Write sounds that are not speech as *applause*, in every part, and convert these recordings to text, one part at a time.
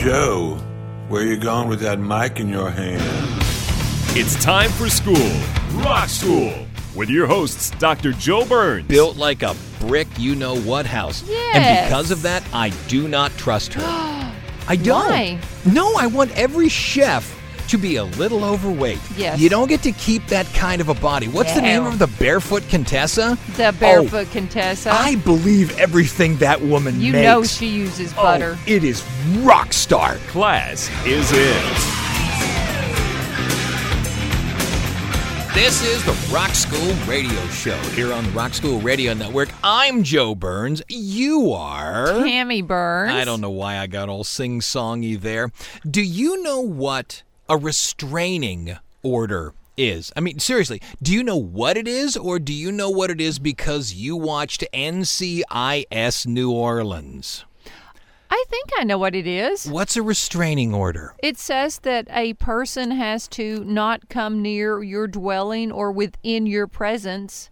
Joe, where you going with that mic in your hand? It's time for school, Rock School, with your hosts, Dr. Joe Burns. built like a brick you know what house. And because of that, I do not trust her. *gasps* I don't. Why? No, I want every chef to be a little overweight. Yes. You don't get to keep that kind of a body. What's the name of the barefoot Contessa? The oh, barefoot Contessa. Oh, I believe everything that woman you makes. know she uses Oh, butter. it is rock star. Class is in. This is the Rock School Radio Show here on the Rock School Radio Network. I'm Joe Burns. You are. Tammy Burns. I don't know why I got all sing songy there. Do you know what a restraining order is? I mean, seriously, do you know what it is, or do you know what it is because you watched NCIS New Orleans? I think I know what it is. What's a restraining order? It says that a person has to not come near your dwelling or within your presence.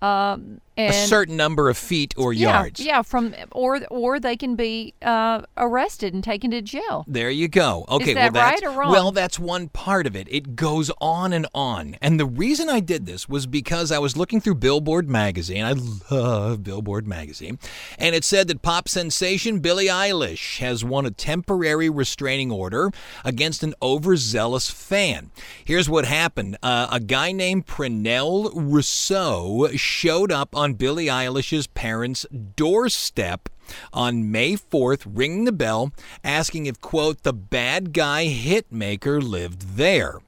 Um, and a certain number of feet or yeah, yards. Yeah, from or or they can be uh, arrested and taken to jail. There you go. Okay, Is that well that's right or wrong? well that's one part of it. It goes on and on. And the reason I did this was because I was looking through Billboard magazine. I love Billboard magazine. And it said that pop sensation Billie Eilish has won a temporary restraining order against an overzealous fan. Here's what happened. Uh, a guy named Prenell Rousseau showed up on Billie Eilish's parents' doorstep on May 4th, ringing the bell, asking if, quote, the bad guy hitmaker lived there.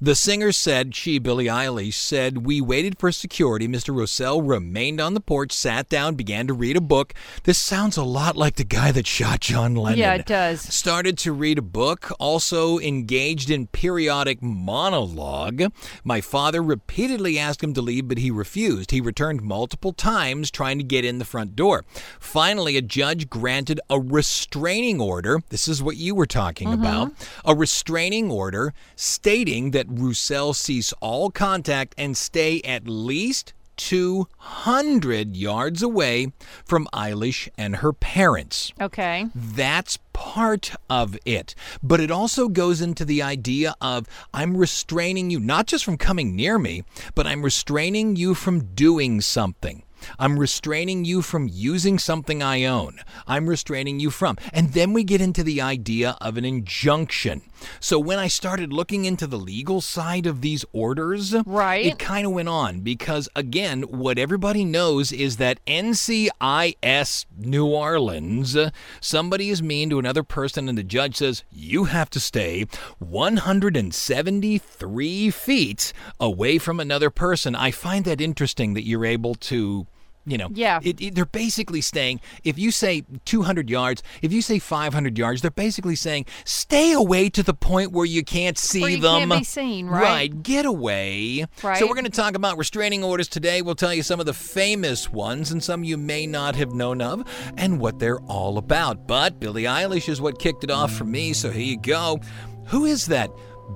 The singer said, she, Billie Eilish, said, We waited for security. Mr. Rossell remained on the porch, sat down, began to read a book. This sounds a lot like the guy that shot John Lennon. Yeah, it does. Started to read a book, also engaged in periodic monologue. My father repeatedly asked him to leave, but he refused. He returned multiple times trying to get in the front door. Finally, a judge granted a restraining order. This is what you were talking mm-hmm. about. A restraining order stating that Roussel cease all contact and stay at least 200 yards away from Eilish and her parents. Okay. That's part of it. But it also goes into the idea of I'm restraining you not just from coming near me, but I'm restraining you from doing something. I'm restraining you from using something I own. I'm restraining you from. And then we get into the idea of an injunction. So when I started looking into the legal side of these orders, Right. it kind of went on because again, what everybody knows is that NCIS New Orleans, somebody is mean to another person and the judge says you have to stay 173 feet away from another person. I find that interesting that you're able to you know, Yeah. it, it- they're basically saying if you say 200 yards, if you say 500 yards, they're basically saying stay away to the point where you can't see you them. can't be seen, right? Right, get away. Right. So we're going to talk about restraining orders today. We'll tell you some of the famous ones and some you may not have known of and what they're all about. But Billie Eilish is what kicked it off for me, so here you go. Who is that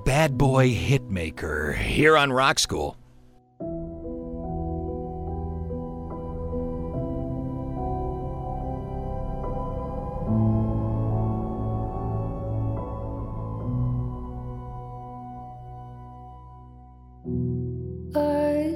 bad boy hitmaker here on Rock School?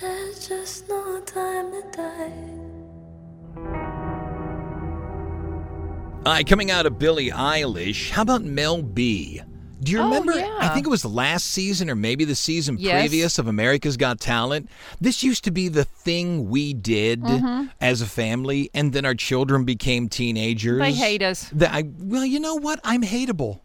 There's just no time to die. All right, coming out of Billie Eilish, how about Mel B? Do you Oh, remember? yeah. I think it was the last season or maybe the season Yes. previous of America's Got Talent. This used to be the thing we did Mm-hmm. as a family, and then our children became teenagers. They hate us. That I, well, you know what? I'm hateable.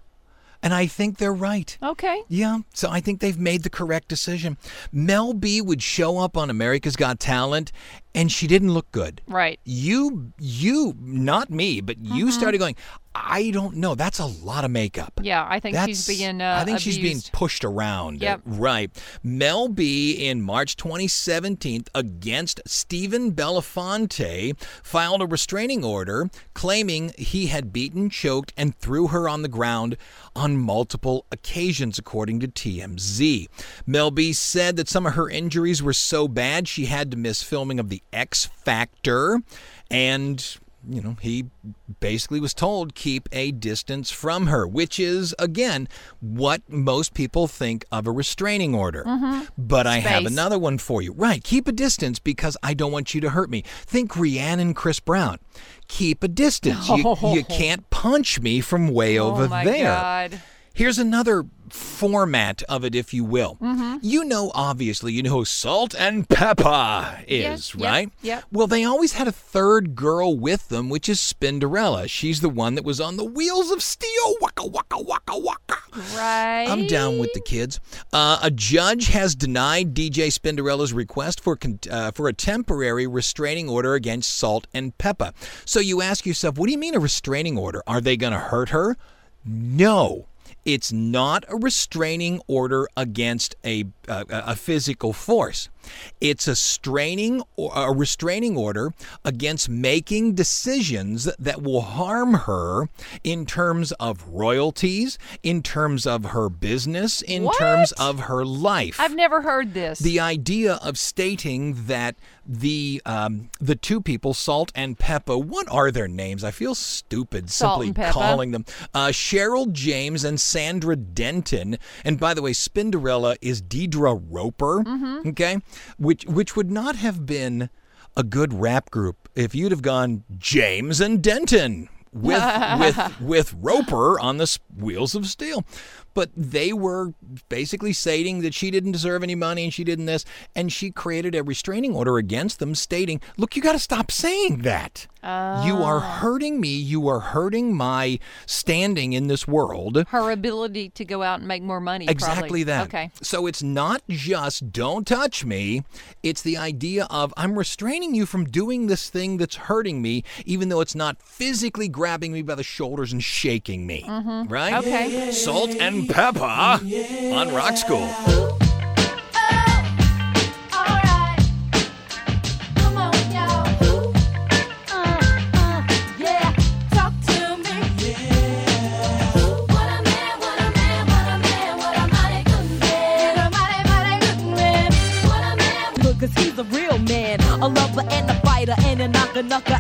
And I think they're right. Okay. Yeah, so I think they've made the correct decision. Mel B would show up on America's Got Talent, and she didn't look good. Right. You, you, not me, but you started going. I don't know. That's a lot of makeup. Yeah, I think she's being. Uh, I think she's being pushed around. Yep. Right. Mel B in March 2017 against Stephen Belafonte filed a restraining order claiming he had beaten, choked, and threw her on the ground on multiple occasions, according to TMZ. Mel B said that some of her injuries were so bad she had to miss filming of The X Factor and you know, he basically was told keep a distance from her, which is again what most people think of a restraining order. Mm-hmm. But I have another one for you. Right, keep a distance because I don't want you to hurt me. Think Rhiannon and Chris Brown. Keep a distance. You, you *laughs* can't punch me from way oh over oh my there. God. Here's another format of it, if you will. Mm-hmm. You know, obviously, you know who Salt and Pepa is, yep, right? yep. Well, they always had a third girl with them, which is Spinderella. She's the one that was on the wheels of steel. Waka, waka, waka, waka. Right. I'm down with the kids. Uh, a judge has denied DJ Spinderella's request for con- uh, for a temporary restraining order against Salt and Pepa. So you ask yourself, what do you mean a restraining order? Are they going to hurt her? No. It's not a restraining order against a, uh, a, a physical force. It's a straining or a restraining order against making decisions that will harm her in terms of royalties, in terms of her business, in What? terms of her life. I've never heard this. The idea of stating that the um, the two people, Salt and Pepa, what are their names? I feel stupid Salt simply calling them uh, Cheryl James and Sandra Denton. And by the way, Spinderella is Deidra Roper. Mm-hmm. Okay, which which would not have been a good rap group if you'd have gone James and Denton with with *laughs* with Roper on the wheels of steel. But they were basically stating that she didn't deserve any money and she didn't this, and she created a restraining order against them, stating, "Look, you got to stop saying that. You are Ah. hurting me. You are hurting my standing in this world." Her ability to go out and make more money. Exactly probably. that. Okay. So it's not just don't touch me. It's the idea of I'm restraining you from doing this thing that's hurting me, even though it's not physically grabbing me by the shoulders and shaking me. Right? Mm-hmm. Okay. Salt and Pepa on Rock School. Alright, come on, y'all. Uh, uh, yeah, talk to me. What a man, what a man, what a man, what a mighty good man. What a mighty, mighty good man. What a man. Look, he's a real man, a lover and a fighter and a knocker knocker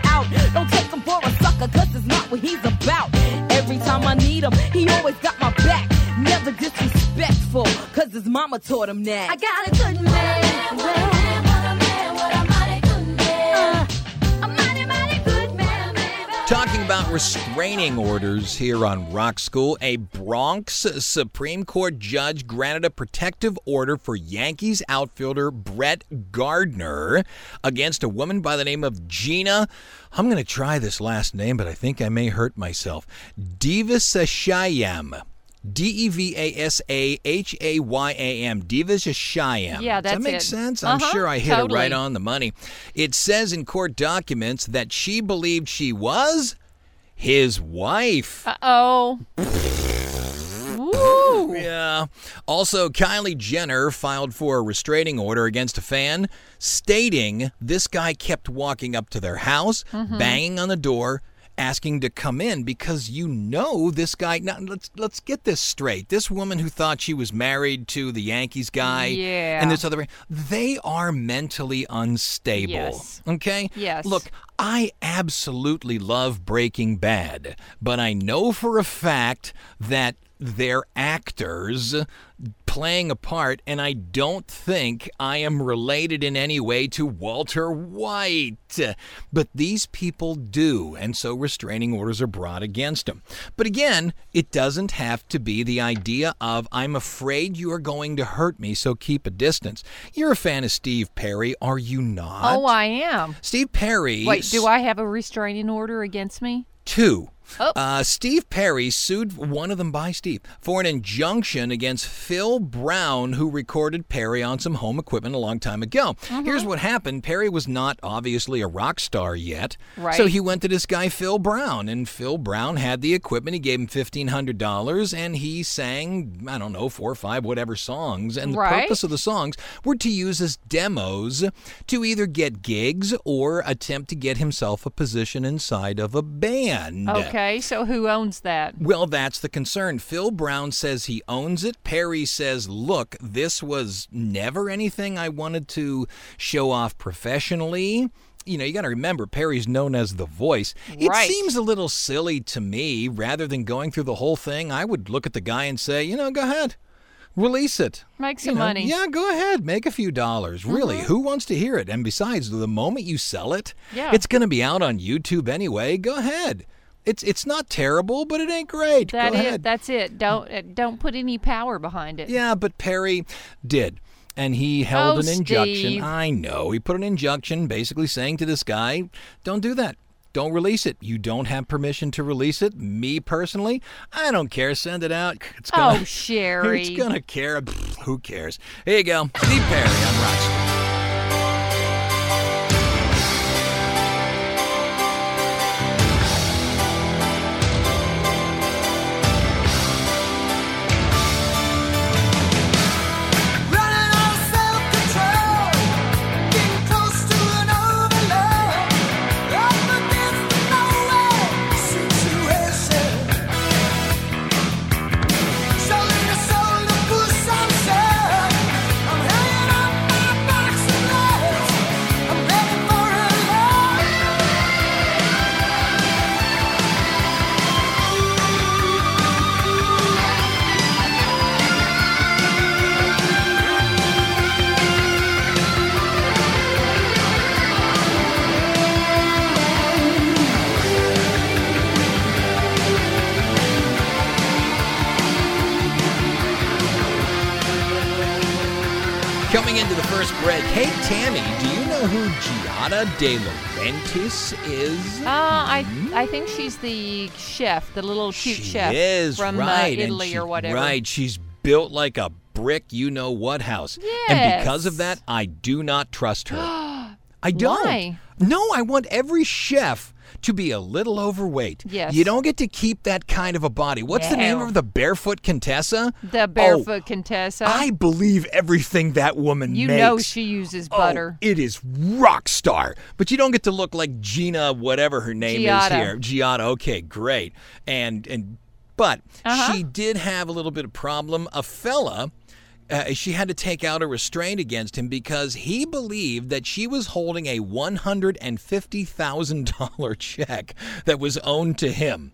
what he's about. Every time I need him, he always got my back. Never disrespectful, cause his mama taught him that. I got a good man. What a man, what a man, what a mighty good man. A Talking about restraining orders here on Rock School, a Bronx Supreme Court judge granted a protective order for Yankees outfielder Brett Gardner against a woman by the name of Gina. I'm going to try this last name, but I think I may hurt myself. Divasashayam. D E V A S A H A Y A M. Divasashayam. Yeah, Does that that's make it. sense? I'm Uh-huh, sure I hit it right on the money. It says in court documents that she believed she was his wife. Uh oh. Woo. Yeah. Also, Kylie Jenner filed for a restraining order against a fan, stating this guy kept walking up to their house, banging on the door, asking to come in because you know this guy. Now let's let's get this straight. This woman who thought she was married to the Yankees guy, Yeah. and this other, they are mentally unstable. Yes. Okay. Yes. Look, I absolutely love Breaking Bad, but I know for a fact that they're actors playing a part, and I don't think I am related in any way to Walter White. But these people do, and so restraining orders are brought against them. But again, it doesn't have to be the idea of, I'm afraid you are going to hurt me, so keep a distance. You're a fan of Steve Perry, are you not? Oh, I am. Steve Perry. Wait, do I have a restraining order against me? Two. Oh. Uh, Steve Perry sued one of them by Steve for an injunction against Phil Brown, who recorded Perry on some home equipment a long time ago. Mm-hmm. Here's what happened Perry was not obviously a rock star yet. Right. So he went to this guy, Phil Brown, and Phil Brown had the equipment. He gave him $1,500 and he sang, I don't know, four or five, whatever songs. And the Right. purpose of the songs were to use as demos to either get gigs or attempt to get himself a position inside of a band. Okay, so who owns that? Well, that's the concern. Phil Brown says he owns it. Perry says, look, this was never anything I wanted to show off professionally. You know, you got to remember, Perry's known as the voice. It Right. seems a little silly to me. Rather than going through the whole thing, I would look at the guy and say, you know, go ahead. Release it. Make You some know, money. Yeah, go ahead. Make a few dollars. Really, mm-hmm. who wants to hear it? And besides, the moment you sell it, Yeah. it's going to be out on YouTube anyway. Go ahead. It's it's not terrible, but it ain't great. That go is- ahead. that's it. Don't uh, don't put any power behind it. Yeah, but Perry did. And he held Oh, an injunction. Steve. I know. He put an injunction basically saying to this guy, don't do that. Don't release it. You don't have permission to release it. Me personally, I don't care. Send it out. It's gonna, Oh, *laughs* Sherry. It's gonna care. Pfft, Who cares? Here you go. Steve Perry on Rockstar. Coming into the first break, hey Tammy, do you know who Giada De Laurentiis is? Uh, I I think she's the chef, the little cute she chef is from right, uh, Italy she- or whatever. Right, she's built like a brick, you know what house. Yes. And because of that, I do not trust her. *gasps* I don't. Why? No, I want every chef to be a little overweight. Yes. You don't get to keep that kind of a body. What's the name of the barefoot Contessa? The barefoot Contessa. Oh, I believe everything that woman you makes. know she uses Oh, butter. it is rock star. But you don't get to look like Gina, whatever her name is here. Giada. Okay, great. And and but Uh-huh. she did have a little bit of problem. A fella. Uh, she had to take out a restraint against him because he believed that she was holding a $150,000 *laughs* check that was owed to him.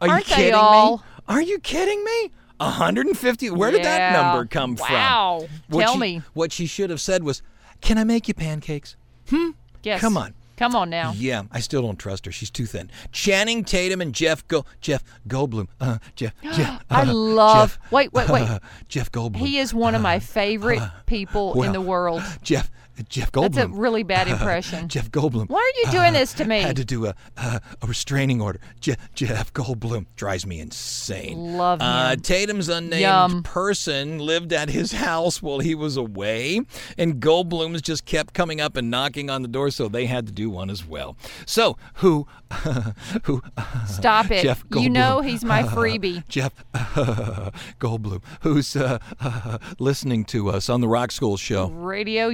Are Aren't you kidding me? Are you kidding me? 150 Where did that number come from? Wow. Tell she- me. What she should have said was, "Can I make you pancakes?" Hmm? Yes. Come on. Come on now. Yeah, I still don't trust her. She's too thin. Channing Tatum and Jeff Go Jeff Goldblum. Uh, Jeff. *gasps* Jeff. I uh, love- Jeff, wait, wait, wait. uh, *laughs* Jeff Goldblum. He is one of my favorite people in the world. Jeff. Jeff Goldblum. That's a really bad *laughs* impression. Jeff Goldblum. Why are you doing this to me? Had to do a uh, a restraining order. Je- Jeff Goldblum drives me insane. Love Uh, him. Tatum's unnamed Yum. person lived at his house while he was away, and Goldblum's just kept coming up and knocking on the door, so they had to do one as well. So who, *laughs* who? Stop it. Jeff you know he's my *laughs* freebie. Jeff Goldblum, who's uh, listening to us on the Rock School show. Radio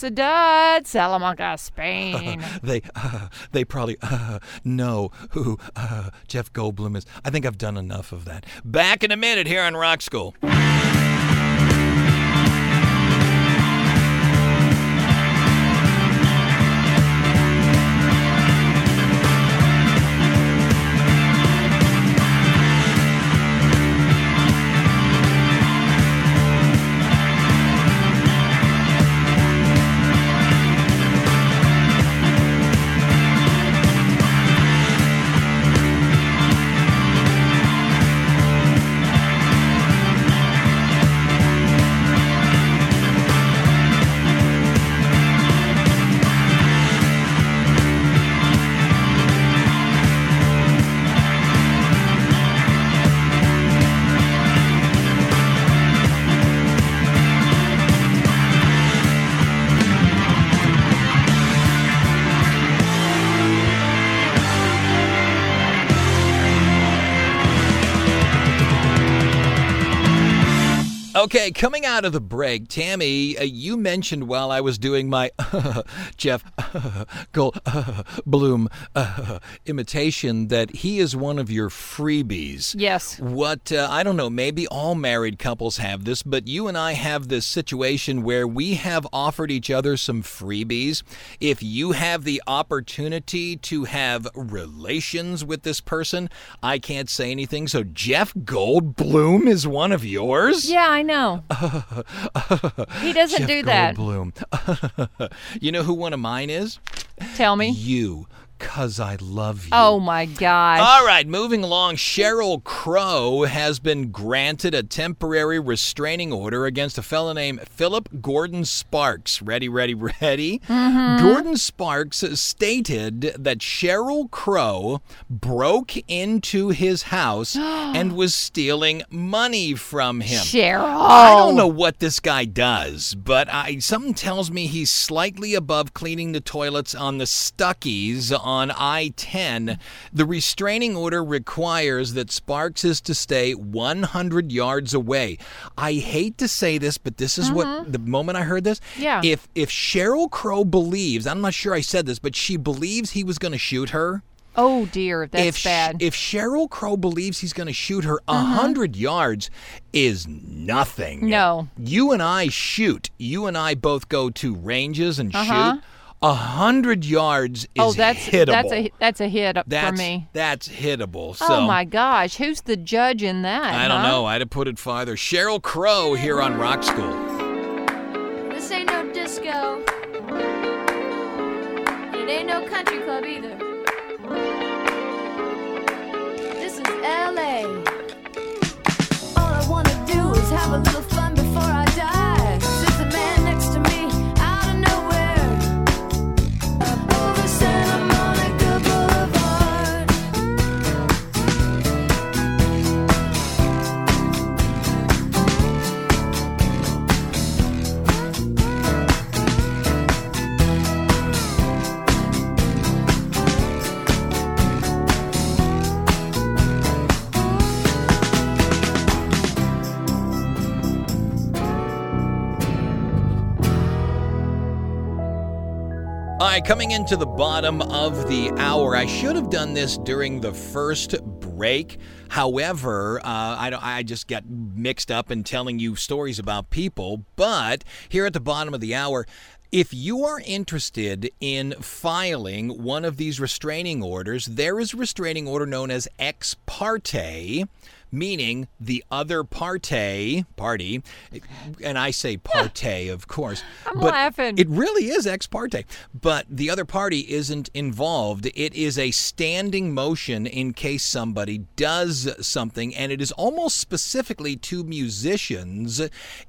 Universidad, Salamanca, Spain. They uh, they probably uh, know who uh, Jeff Goldblum is. I think I've done enough of that. Back in a minute here on Rock School. Okay, coming out of the break, Tammy, uh, you mentioned while I was doing my *laughs* Jeff *laughs* Goldblum *laughs* uh, imitation that he is one of your freebies. Yes. What, uh, I don't know, maybe all married couples have this, but you and I have this situation where we have offered each other some freebies. If you have the opportunity to have relations with this person, I can't say anything. So Jeff Goldblum is one of yours? Yeah, I know. *laughs* he doesn't Jeff do that. Goldblum. *laughs* you know who one of mine is? Tell me. You, cause I love you. Oh my God. All right, moving along. Sheryl Crow has been granted a temporary restraining order against a fellow named Philip Gordon Sparks. Ready, ready, ready? Mm-hmm. Gordon Sparks stated that Sheryl Crow broke into his house *gasps* and was stealing money from him. Sheryl. I don't know what this guy does, but I something tells me he's slightly above cleaning the toilets on the Stuckey's on I-10. The restraining order requires that Sparks is to stay 100 yards away. I hate to say this, but this is what the moment I heard this. Yeah. If if Sheryl Crow believes, I'm not sure I said this, but she believes he was going to shoot her Oh dear, that's if, bad. Mm-hmm. If Sheryl Crow believes he's going to shoot her, a 100 yards is nothing. No. You and I shoot. You and I both go to ranges and Uh-huh. shoot. A hundred yards oh, is oh, that's hittable. that's a that's a hit That's- for me. That's hittable. Oh, so oh my gosh, who's the judge in that? I don't huh? know. I'd have put it farther. Sheryl Crow here on Rock School. This ain't no disco. It ain't no country club either. This is LA. All I wanna do is have a little All right, coming into the bottom of the hour. I should have done this during the first break. However, uh, I, I just got mixed up in telling you stories about people. But here at the bottom of the hour, if you are interested in filing one of these restraining orders, there is a restraining order known as ex parte. Meaning the other party, party, and I say parte, of course. *laughs* I'm but laughing. It really is ex parte, but the other party isn't involved. It is a standing motion in case somebody does something, and it is almost specifically to musicians.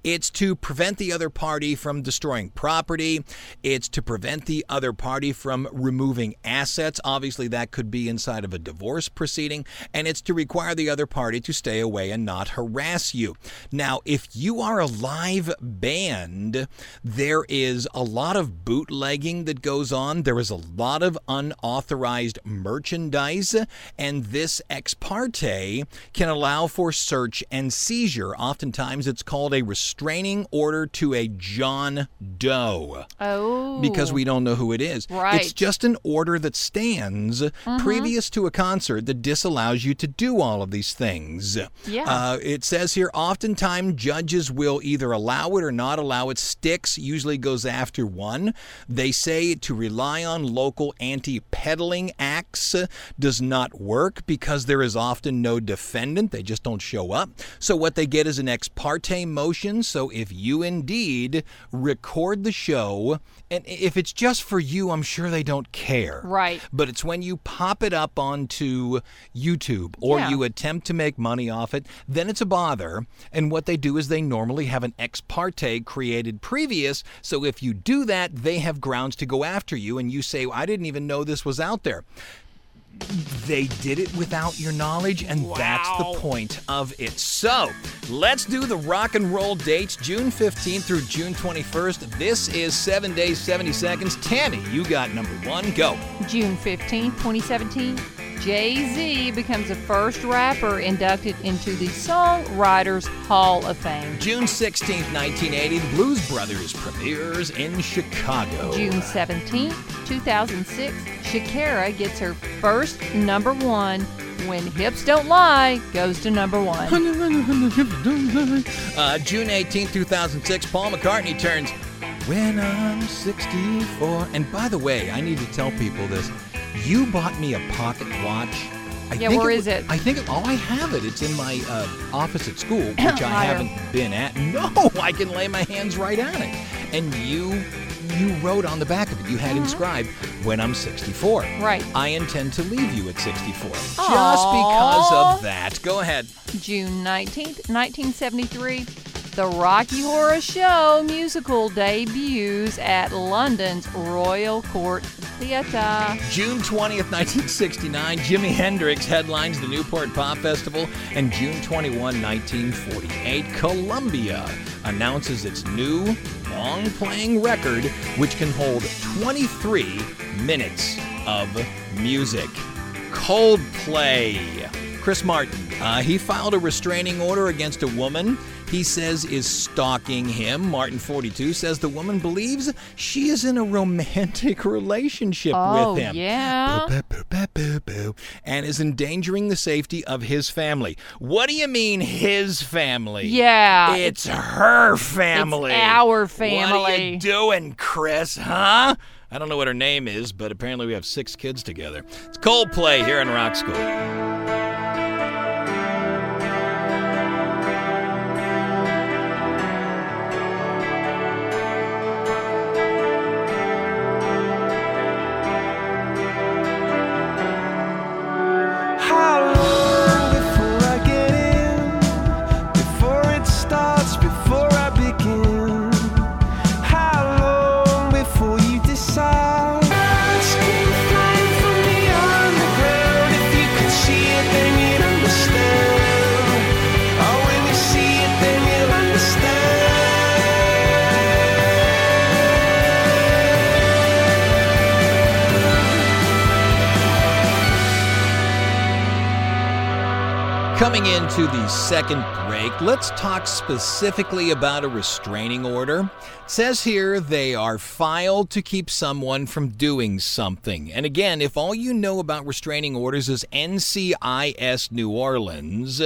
It's to prevent the other party from destroying property, it's to prevent the other party from removing assets. Obviously, that could be inside of a divorce proceeding, and it's to require the other party to stay away and not harass you. Now, if you are a live band, there is a lot of bootlegging that goes on. There is a lot of unauthorized merchandise, and this ex parte can allow for search and seizure. Oftentimes, it's called a restraining order to a John Doe Oh. because we don't know who it is. Right. It's just an order that stands mm-hmm. previous to a concert that disallows you to do all of these things. Yeah. Uh, it says here oftentimes judges will either allow it or not allow it. Sticks usually goes after one. They say to rely on local anti peddling acts does not work because there is often no defendant. They just don't show up. So what they get is an ex parte motion. So if you indeed record the show, and if it's just for you, I'm sure they don't care. Right. But it's when you pop it up onto YouTube or Yeah. you attempt to make money off it, then it's a bother. And what they do is they normally have an ex parte created previous. So if you do that, they have grounds to go after you. And you say, I didn't even know this was out there. They did it without your knowledge, and that's the point of it. So, let's do the rock and roll dates June 15th through June 21st. This is 7 days, 70 seconds. Tammy, you got number one. Go. June 15, 2017, Jay Z becomes the first rapper inducted into the Songwriters Hall of Fame. June 16th, 1980, the Blues Brothers premieres in Chicago. June 17, 2006, Shakira gets her first number one when Hips Don't Lie goes to number one. Uh, June 18th, 2006, Paul McCartney turns When I'm 64. And by the way, I need to tell people this. You bought me a pocket watch. I Yeah, think where it, is it? I think, it, oh, I have it. It's in my uh, office at school, *coughs* which I haven't been at. *laughs* No, I can lay my hands right on it. And you, you wrote on the back of it, you had inscribed, when I'm 64. Mm-hmm. Right. I intend to leave you at 64. Just because of that. Go ahead. June 19th, 1973, the Rocky Horror Show musical debuts at London's Royal Court Theatre. June 20th, 1969, Jimi Hendrix headlines the Newport Pop Festival, and June 21, 1948, Columbia announces its new long playing record, which can hold 23 minutes of music. Coldplay. Chris Martin, uh, he filed a restraining order against a woman he says is stalking him. Martin 42 says the woman believes she is in a romantic *laughs* relationship Oh, with him. yeah? Boo, boo, boo, boo, boo, and is endangering the safety of his family. What do you mean his family? Yeah, It's her family. our family. What are you doing, Chris, huh? I don't know what her name is, but apparently we have six kids together. It's Coldplay here in Rock School. Coming into the second break, let's talk specifically about a restraining order. It says here they are filed to keep someone from doing something. And again, if all you know about restraining orders is NCIS New Orleans,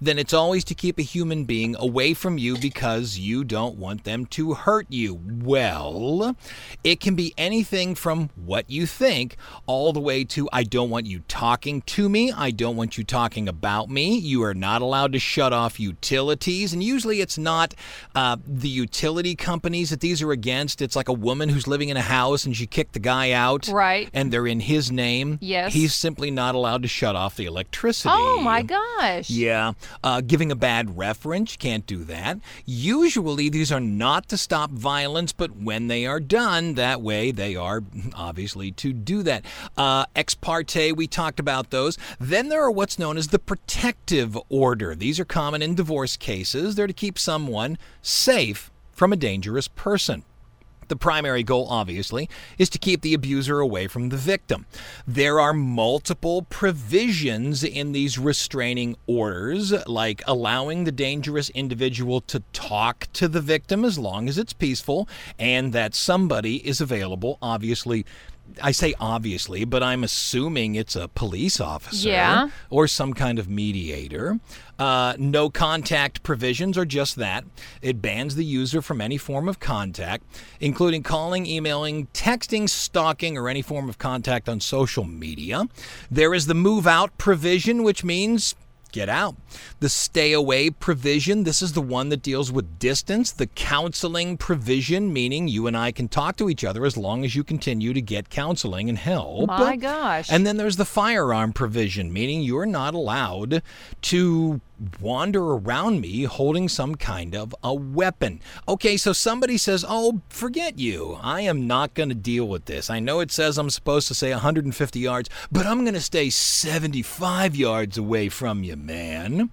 then it's always to keep a human being away from you because you don't want them to hurt you. Well, it can be anything from what you think all the way to I don't want you talking to me, I don't want you talking about me. You are not allowed to shut off utilities. And usually it's not uh, the utility companies that these are against. It's like a woman who's living in a house and she kicked the guy out. Right. And they're in his name. Yes. He's simply not allowed to shut off the electricity. Oh my gosh. Yeah. Uh, giving a bad reference, you can't do that. Usually, these are not to stop violence, but when they are done, that way they are obviously to do that. Uh, ex parte, we talked about those. Then there are what's known as the protective order. These are common in divorce cases. They're to keep someone safe from a dangerous person. The primary goal, obviously, is to keep the abuser away from the victim. There are multiple provisions in these restraining orders, like allowing the dangerous individual to talk to the victim as long as it's peaceful and that somebody is available, obviously. I say obviously, but I'm assuming it's a police officer Yeah. or some kind of mediator. Uh, no contact provisions are just that. It bans the user from any form of contact, including calling, emailing, texting, stalking, or any form of contact on social media. There is the move out provision, which means get out. The stay away provision, this is the one that deals with distance. The counseling provision, meaning you and I can talk to each other as long as you continue to get counseling and help. My gosh. And then there's the firearm provision, meaning you're not allowed to wander around me holding some kind of a weapon. Okay, so somebody says, Oh, forget you. I am not going to deal with this. I know it says I'm supposed to say 150 yards, but I'm going to stay 75 yards away from you, man.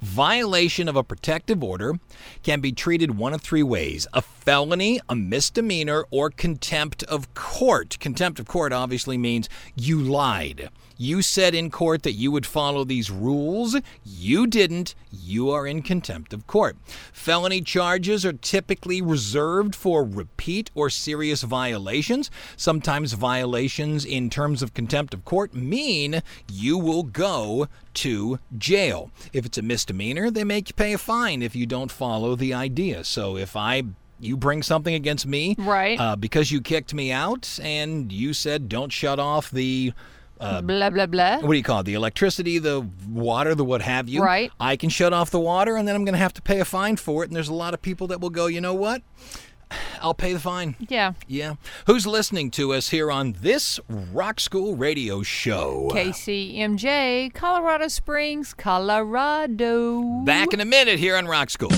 Violation of a protective order can be treated one of three ways a felony, a misdemeanor, or contempt of court. Contempt of court obviously means you lied. You said in court that you would follow these rules. You didn't. You are in contempt of court. Felony charges are typically reserved for repeat or serious violations. Sometimes violations in terms of contempt of court mean you will go to jail. If it's a misdemeanor, they make you pay a fine if you don't follow the idea. So if I you bring something against me Right. uh, because you kicked me out and you said don't shut off the uh, blah blah blah. what do you call it? The electricity, the water, the what have you. Right. I can shut off the water and then I'm going to have to pay a fine for it. And there's a lot of people that will go, you know what? I'll pay the fine. Yeah. Yeah. Who's listening to us here on this Rock School radio show? KCMJ, Colorado Springs, Colorado. Back in a minute here on Rock School.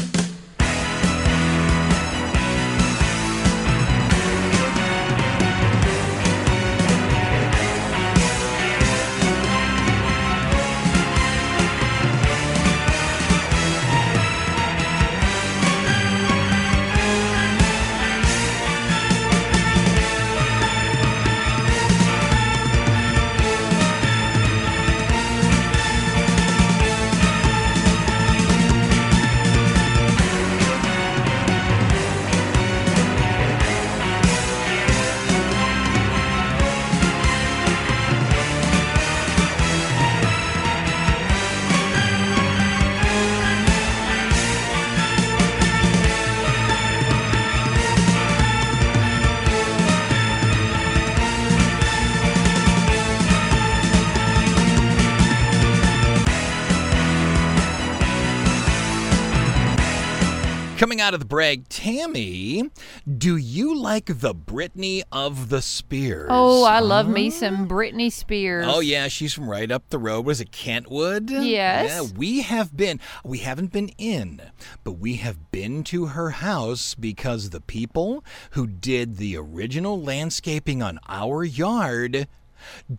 Coming out of the break, Tammy, do you like the Britney of the Spears? Oh, I love me some Britney Spears. Oh yeah, she's from right up the road. Was it Kentwood? Yes. Yeah, we have been. We haven't been in, but we have been to her house because the people who did the original landscaping on our yard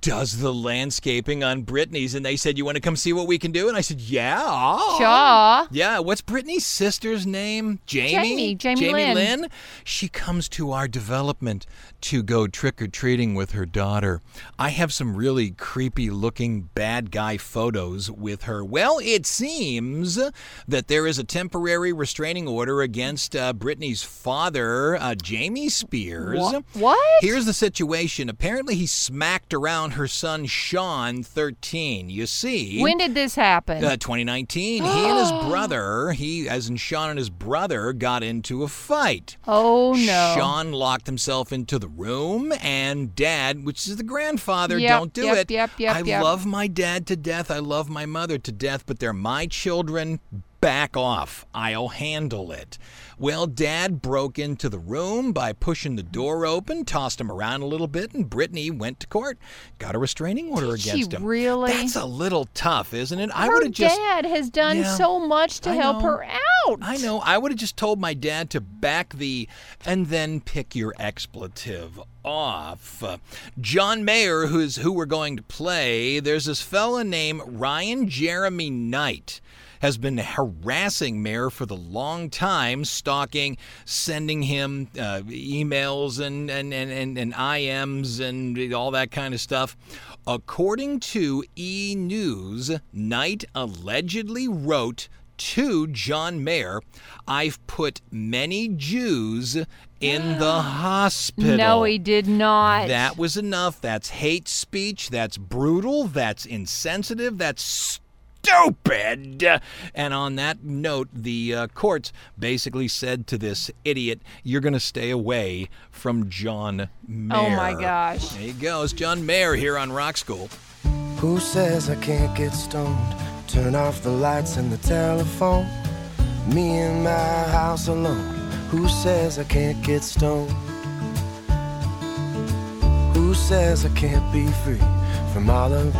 does the landscaping on Britney's, and they said, "You want to come see what we can do?" And I said, "Yeah." Shaw. Yeah, what's Britney's sister's name? Jamie? Jamie, Jamie Lynn. She comes to our development to go trick or treating with her daughter. I have some really creepy looking bad guy photos with her. Well, it seems that there is a temporary restraining order against uh, Britney's father, uh, Jamie Spears. Wha- what? Here's the situation. Apparently, he smacked around her son Sean, 13. You see, When did this happen? uh, 2019, he and his *gasps* brother, he as in Sean and his brother, got into a fight. oh no. Sean locked himself into the room, and Dad, which is the grandfather, Yep, don't do yep, it. yep, yep, I yep. love my dad to death. I love my mother to death, but they're my children. Back off. I'll handle it. Well, Dad broke into the room by pushing the door open, tossed him around a little bit, and Britney went to court. Got a restraining order Did she against him. really? That's a little tough, isn't it? I would have just. dad has done Yeah, so much to I help know. her out. I know. I would have just told my dad to back the and then pick your expletive off. Uh, John Mayer, who's who we're going to play, there's this fella named Ryan Jeremy Knight. Has been harassing Mayer for the long time, stalking, sending him uh, emails and, and, and, and, and IMs and all that kind of stuff. According to E! News, Knight allegedly wrote to John Mayer, I've put many Jews in *gasps* the hospital. no, he did not. That was enough. That's hate speech. That's brutal. That's insensitive. That's stupid. And on that note, the uh, courts basically said to this idiot, You're going to stay away from John Mayer. Oh, my gosh. There he goes. John Mayer here on Rock School. Who says I can't get stoned? Turn off the lights and the telephone. Me in my house alone. Who says I can't get stoned? Who says I can't be free from all of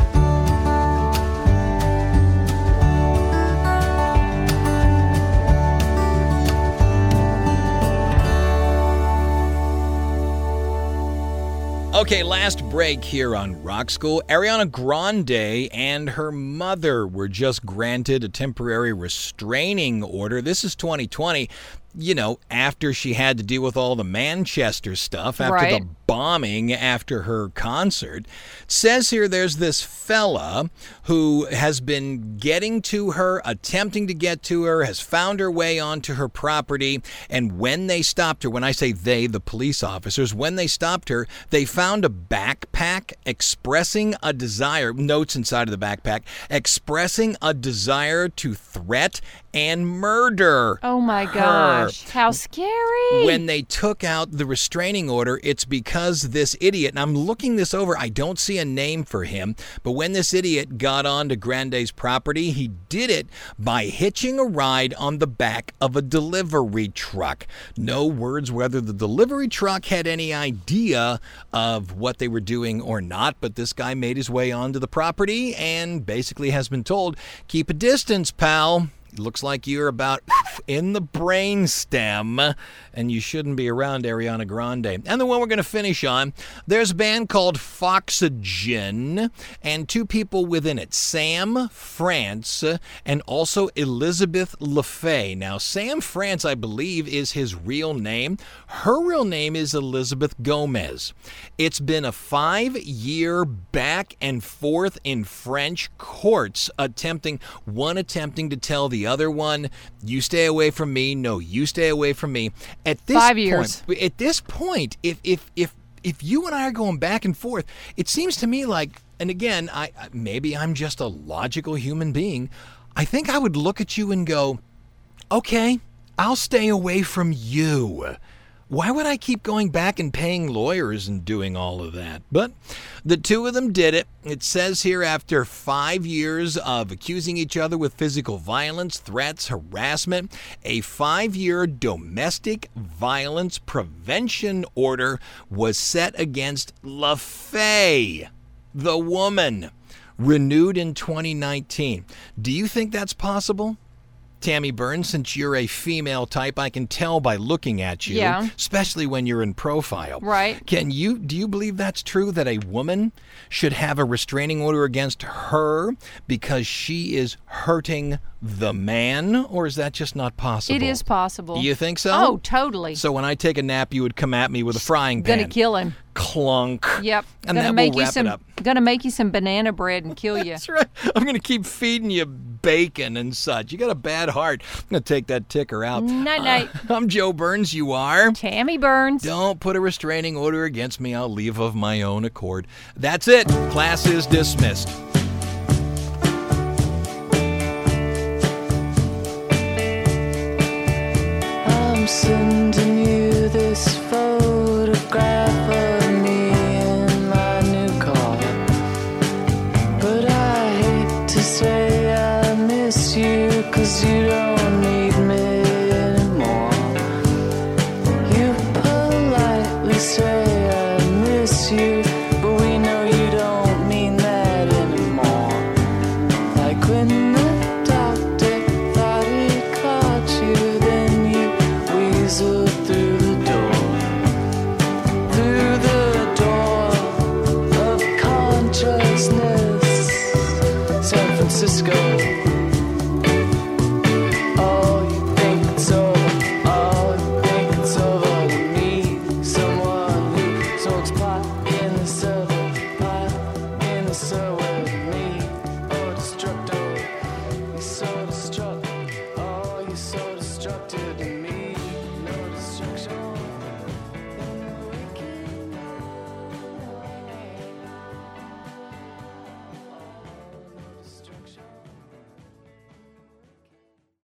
Okay, last break here on Rock School. Ariana Grande and her mother were just granted a temporary restraining order. This is 2020. You know, after she had to deal with all the Manchester stuff, after Right. the bombing after her concert. It says here there's this fella who has been getting to her, attempting to get to her, has found her way onto her property. And when they stopped her, when I say they, the police officers, when they stopped her, they found a backpack expressing a desire, notes inside of the backpack, expressing a desire to threat and murder. oh my her. Gosh. How scary. When they took out the restraining order, it's because this idiot, and I'm looking this over, I don't see a name for him, but when this idiot got onto Grande's property, he did it by hitching a ride on the back of a delivery truck. No words whether the delivery truck had any idea of what they were doing or not, but this guy made his way onto the property and basically has been told, keep a distance, pal. Looks like you're about in the brain stem, and you shouldn't be around Ariana Grande. And the one we're going to finish on, there's a band called Foxygen, and two people within it Sam France and also Elizabeth Le Fey. Now, Sam France, I believe, is his real name. Her real name is Elizabeth Gomez. It's been a five year back and forth in French courts, attempting, one attempting to tell the other one, you stay away from me. No, you stay away from me. At this Five point, at this point, if if if if you and I are going back and forth, it seems to me like, and again, I- maybe I'm just a logical human being. I think I would look at you and go, okay, I'll stay away from you. Why would I keep going back and paying lawyers and doing all of that? But the two of them did it. It says here after five years of accusing each other with physical violence, threats, harassment, a five year domestic violence prevention order was set against Le Fey, the woman, renewed in 2019. Do you think that's possible? Tammy Burns, since you're a female type, I can tell by looking at you, Yeah. especially when you're in profile. Right. Can you do you believe that's true that a woman should have a restraining order against her because she is hurting the man or is that just not possible? it is possible. You think so? Oh, totally. So when I take a nap you would come at me with a frying pan. Gonna kill him. Clunk. Yep. And gonna that make will you wrap some it up. gonna make you some banana bread and kill *laughs* you. That's right. I'm going to keep feeding you bacon and such. You got a bad heart. I'm going to take that ticker out. Night uh, night. *laughs* I'm Joe Burns. You are. Tammy Burns. Don't put a restraining order against me. I'll leave of my own accord. That's it. Class is dismissed. I'm sending you this